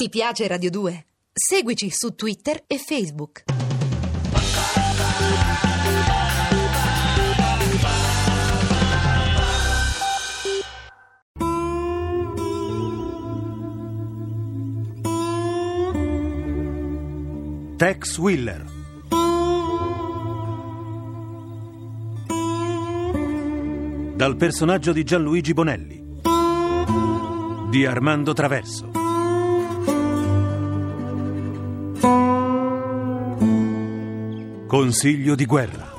Ti piace Radio 2? Seguici su Twitter e Facebook. Tex Willer. Dal personaggio di Gianluigi Bonelli. Di Armando Traverso. Consiglio di guerra.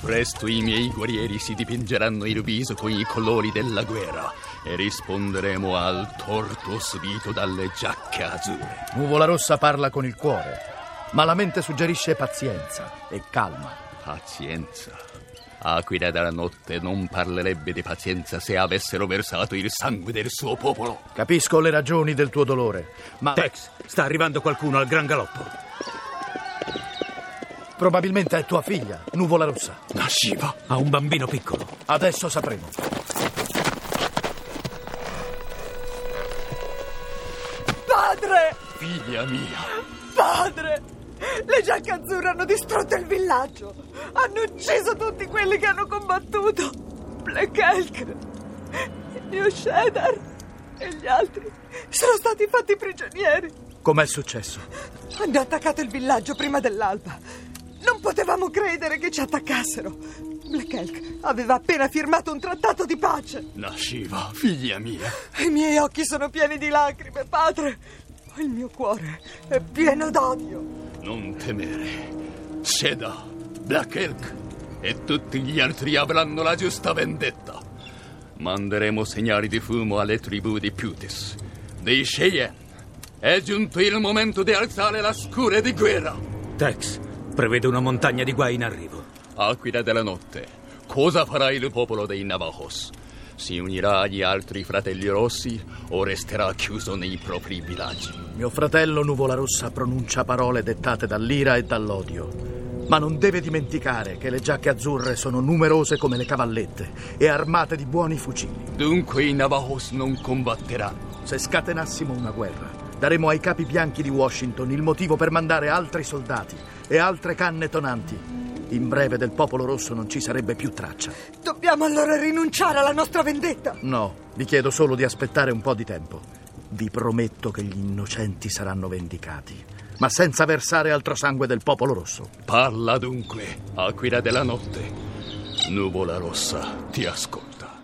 Presto i miei guerrieri si dipingeranno il viso con i colori della guerra e risponderemo al torto subito dalle giacche azzurre. Nuvola Rossa parla con il cuore, ma la mente suggerisce pazienza e calma. Pazienza. Aquila della notte non parlerebbe di pazienza se avessero versato il sangue del suo popolo. Capisco le ragioni del tuo dolore, ma Tex, sta arrivando qualcuno al gran galoppo. probabilmente è tua figlia, Nuvola Rossa. Nasciva. Ha un bambino piccolo. Adesso sapremo. Padre! Figlia mia. Padre! Le giacche azzurre hanno distrutto il villaggio! Hanno ucciso tutti quelli che hanno combattuto! Black Elk! Il mio Shedar! E gli altri sono stati fatti prigionieri! Com'è successo? Hanno attaccato il villaggio prima dell'alba! Non potevamo credere che ci attaccassero! Black Elk aveva appena firmato un trattato di pace! Nasciva, figlia mia. I miei occhi sono pieni di lacrime, padre! Ma il mio cuore è pieno d'odio! Non temere. Seda, Black Elk e tutti gli altri avranno la giusta vendetta. Manderemo segnali di fumo alle tribù di Putis, dei Cheyenne. È giunto il momento di alzare la scure di guerra. Tex, prevede una montagna di guai in arrivo. Aquila della notte, cosa farà il popolo dei Navajos? Si unirà agli altri fratelli rossi o resterà chiuso nei propri villaggi? Mio fratello Nuvola Rossa pronuncia parole dettate dall'ira e dall'odio. Ma non deve dimenticare che le giacche azzurre sono numerose come le cavallette e armate di buoni fucili. Dunque i Navajos non combatteranno. Se scatenassimo una guerra, daremo ai capi bianchi di Washington il motivo per mandare altri soldati e altre canne tonanti. In breve del popolo rosso non ci sarebbe più traccia. Dobbiamo allora rinunciare alla nostra vendetta! No, vi chiedo solo di aspettare un po' di tempo. Vi prometto che gli innocenti saranno vendicati, ma senza versare altro sangue del popolo rosso. Parla dunque, Aquila della notte. Nuvola rossa ti ascolta.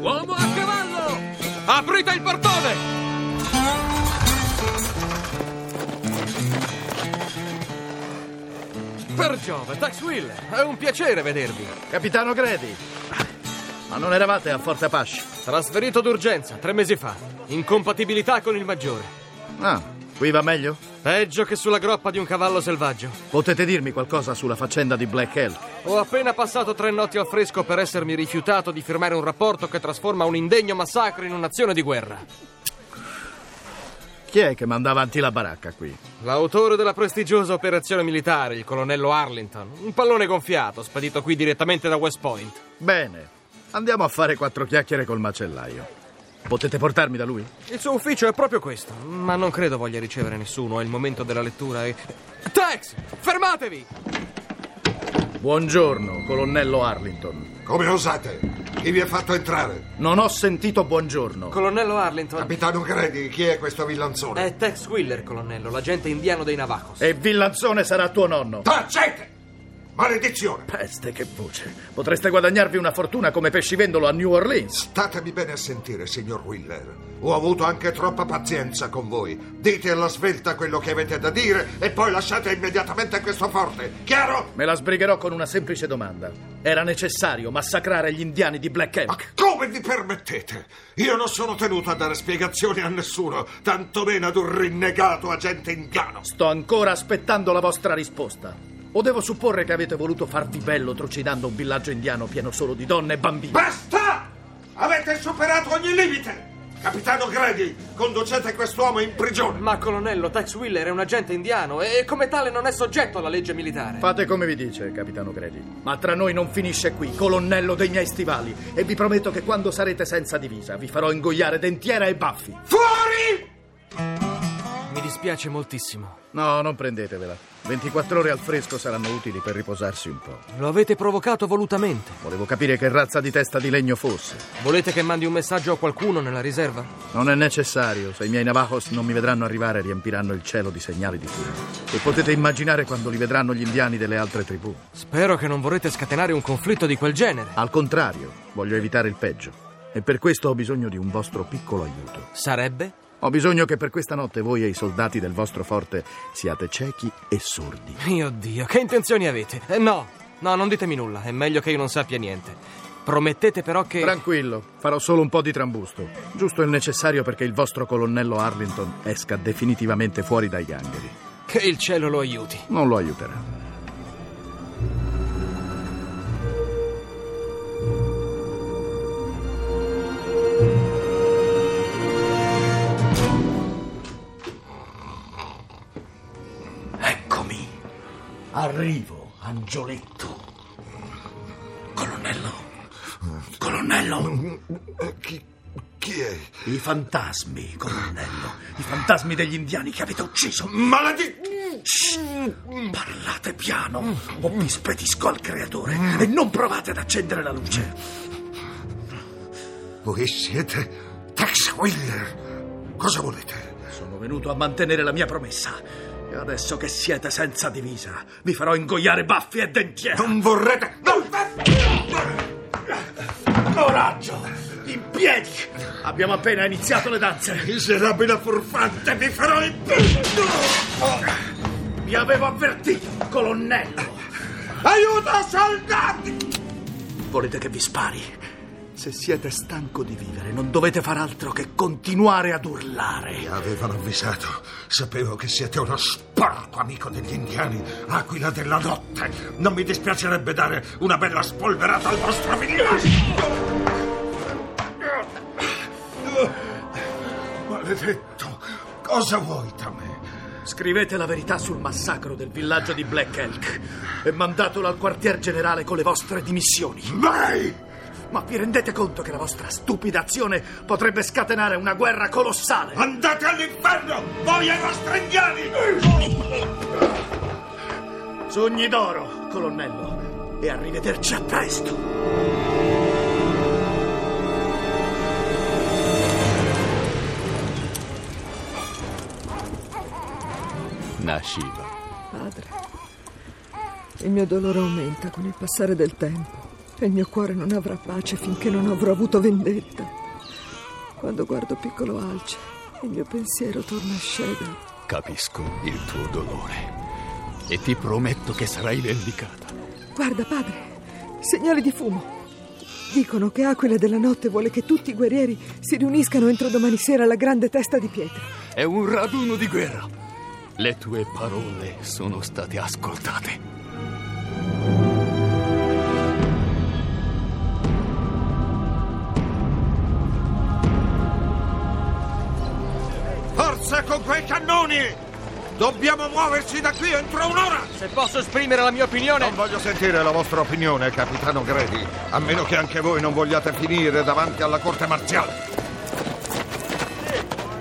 Uomo a cavallo! Aprite il portone! Per Giove, Tax Wheeler, è un piacere vedervi. Capitano Grady! Ma non eravate a Forte Apache? Trasferito d'urgenza, tre mesi fa. Incompatibilità con il maggiore. Ah, qui va meglio? Peggio che sulla groppa di un cavallo selvaggio. Potete dirmi qualcosa sulla faccenda di Black Elk? Ho appena passato tre notti al fresco per essermi rifiutato di firmare un rapporto che trasforma un indegno massacro in un'azione di guerra. Chi è che manda avanti la baracca qui? L'autore della prestigiosa operazione militare, il colonnello Arlington. Un pallone gonfiato, spedito qui direttamente da West Point. Bene, andiamo a fare quattro chiacchiere col macellaio. Potete portarmi da lui? Il suo ufficio è proprio questo, ma non credo voglia ricevere nessuno. È il momento della lettura e. Tex! Fermatevi! Buongiorno, colonnello Arlington. Come osate? Chi vi ha fatto entrare? Non ho sentito buongiorno. Colonnello Arlington. Capitano Grady, chi è questo villanzone? È Tex Wheeler, colonnello, l'agente indiano dei Navajos. E Villanzone sarà tuo nonno. Tacete! Maledizione! Peste, che voce. Potreste guadagnarvi una fortuna come pescivendolo a New Orleans. Statemi bene a sentire, signor Wheeler. Ho avuto anche troppa pazienza con voi. Dite alla svelta quello che avete da dire e poi lasciate immediatamente questo forte. Chiaro? Me la sbrigherò con una semplice domanda. Era necessario massacrare gli indiani di Black Ma Elk? come vi permettete? Io non sono tenuto a dare spiegazioni a nessuno, tantomeno ad un rinnegato agente indiano. Sto ancora aspettando la vostra risposta. O devo supporre che avete voluto farvi bello trucidando un villaggio indiano pieno solo di donne e bambini? Basta! Avete superato ogni limite! Capitano Grady, conducete quest'uomo in prigione. Ma colonnello, Tex Wheeler è un agente indiano e come tale non è soggetto alla legge militare. Fate come vi dice, capitano Grady. Ma tra noi non finisce qui, colonnello dei miei stivali. E vi prometto che quando sarete senza divisa vi farò ingoiare dentiera e baffi. Fuori! Dispiace moltissimo. No, non prendetevela. 24 ore al fresco saranno utili per riposarsi un po'. Lo avete provocato volutamente. Volevo capire che razza di testa di legno fosse. Volete che mandi un messaggio a qualcuno nella riserva? Non è necessario. Se i miei navajos non mi vedranno arrivare, riempiranno il cielo di segnali di fumo. E potete immaginare quando li vedranno gli indiani delle altre tribù. Spero che non vorrete scatenare un conflitto di quel genere. Al contrario, voglio evitare il peggio. E per questo ho bisogno di un vostro piccolo aiuto. Sarebbe? Ho bisogno che per questa notte voi e i soldati del vostro forte siate ciechi e sordi. Mio Dio, che intenzioni avete? Eh, no, no, non ditemi nulla. È meglio che io non sappia niente. Promettete però che... Tranquillo, farò solo un po' di trambusto. Giusto il necessario perché il vostro colonnello Arlington esca definitivamente fuori dai gangheri. Che il cielo lo aiuti. Non lo aiuterà. Arrivo, angioletto. Colonnello. Colonnello. Chi, chi è? I fantasmi, colonnello. I fantasmi degli indiani che avete ucciso. Maledetto! Parlate piano o vi spedisco al creatore e non provate ad accendere la luce. Voi siete Tex Wheeler. Cosa volete? Sono venuto a mantenere la mia promessa. E adesso che siete senza divisa, vi farò ingoiare baffi e dentiere. Non vorrete... No! Coraggio! In piedi! Abbiamo appena iniziato le danze. Miserabile furfante, vi farò il... Vi avevo avvertito, colonnello. Aiuto, soldati! Volete che vi spari? Se siete stanco di vivere, non dovete far altro che continuare ad urlare. Mi avevano avvisato. Sapevo che siete uno sporco amico degli indiani, aquila della notte. Non mi dispiacerebbe dare una bella spolverata al vostro villaggio. Maledetto, cosa vuoi da me? Scrivete la verità sul massacro del villaggio di Black Elk e mandatelo al quartier generale con le vostre dimissioni. Mai! Ma vi rendete conto che la vostra stupida azione potrebbe scatenare una guerra colossale? Andate all'inferno, voi e i vostri indiani! Sogni d'oro, colonnello, e arrivederci a presto. Nashiva. Padre, il mio dolore aumenta con il passare del tempo e il mio cuore non avrà pace finché non avrò avuto vendetta. Quando guardo piccolo Alce, il mio pensiero torna a Shedar. Capisco il tuo dolore e ti prometto che sarai vendicata. Guarda, padre, segnali di fumo. Dicono che Aquila della Notte vuole che tutti i guerrieri si riuniscano entro domani sera alla grande testa di pietra. È un raduno di guerra. Le tue parole sono state ascoltate. Cannoni! Dobbiamo muoverci da qui entro un'ora! Se posso esprimere la mia opinione... Non voglio sentire la vostra opinione, capitano Grady, a meno che anche voi non vogliate finire davanti alla corte marziale.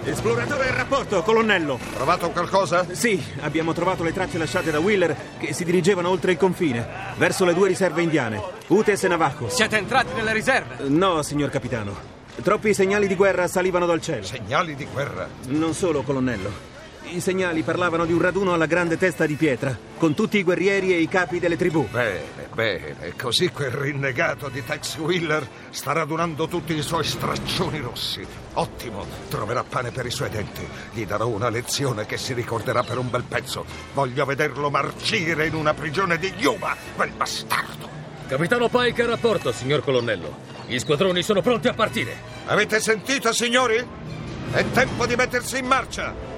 Esploratore in rapporto, colonnello. Trovato qualcosa? Sì, abbiamo trovato le tracce lasciate da Wheeler che si dirigevano oltre il confine, verso le due riserve indiane, Utes e Navajo. Siete entrati nelle riserve? No, signor capitano. Troppi segnali di guerra salivano dal cielo. Segnali di guerra. Non solo, colonnello. I segnali parlavano di un raduno alla grande testa di pietra, con tutti i guerrieri e i capi delle tribù. Bene, bene. Così quel rinnegato di Tex Wheeler sta radunando tutti i suoi straccioni rossi. Ottimo, troverà pane per i suoi denti. Gli darò una lezione che si ricorderà per un bel pezzo. Voglio vederlo marcire in una prigione di Yuma, quel bastardo. Capitano Pike a rapporto, signor colonnello. Gli squadroni sono pronti a partire. Avete sentito, signori? È tempo di mettersi in marcia.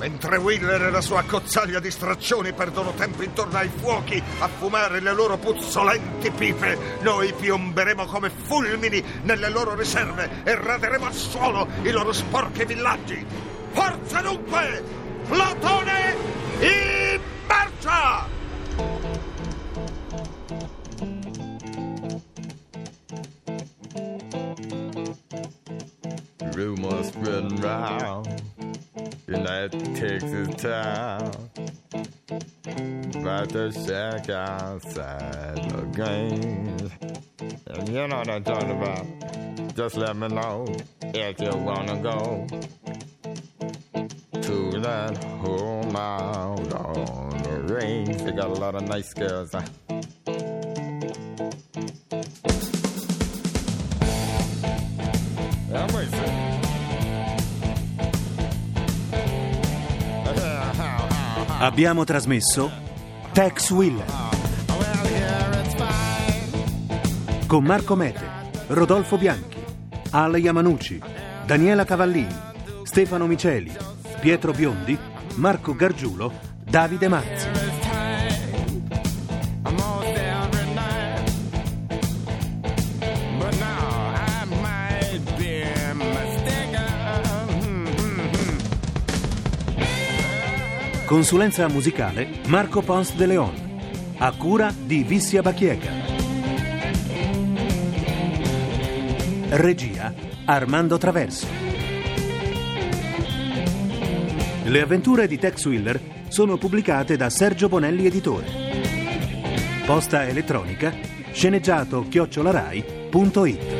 Mentre Wheeler e la sua cozzaglia di straccioni perdono tempo intorno ai fuochi a fumare le loro puzzolenti pipe, noi piomberemo come fulmini nelle loro riserve e raderemo al suolo i loro sporchi villaggi. Forza dunque! Plotone in marcia! Rumors spreading round in that Texas town about the shack outside the game. And you know what I'm talking about. Just let me know if you wanna go to that home out on the range. They got a lot of nice girls. Huh? Abbiamo trasmesso Tex Willer con Marco Mete, Rodolfo Bianchi, Ale Yamanucci, Daniela Cavallini, Stefano Miceli, Pietro Biondi, Marco Gargiulo, Davide Mazzi. Consulenza musicale Marco Pons de Leon. A cura di Vissia Bacchiega. Regia Armando Traverso. Le avventure di Tex Willer sono pubblicate da Sergio Bonelli Editore. Posta elettronica sceneggiato chiocciolarai.it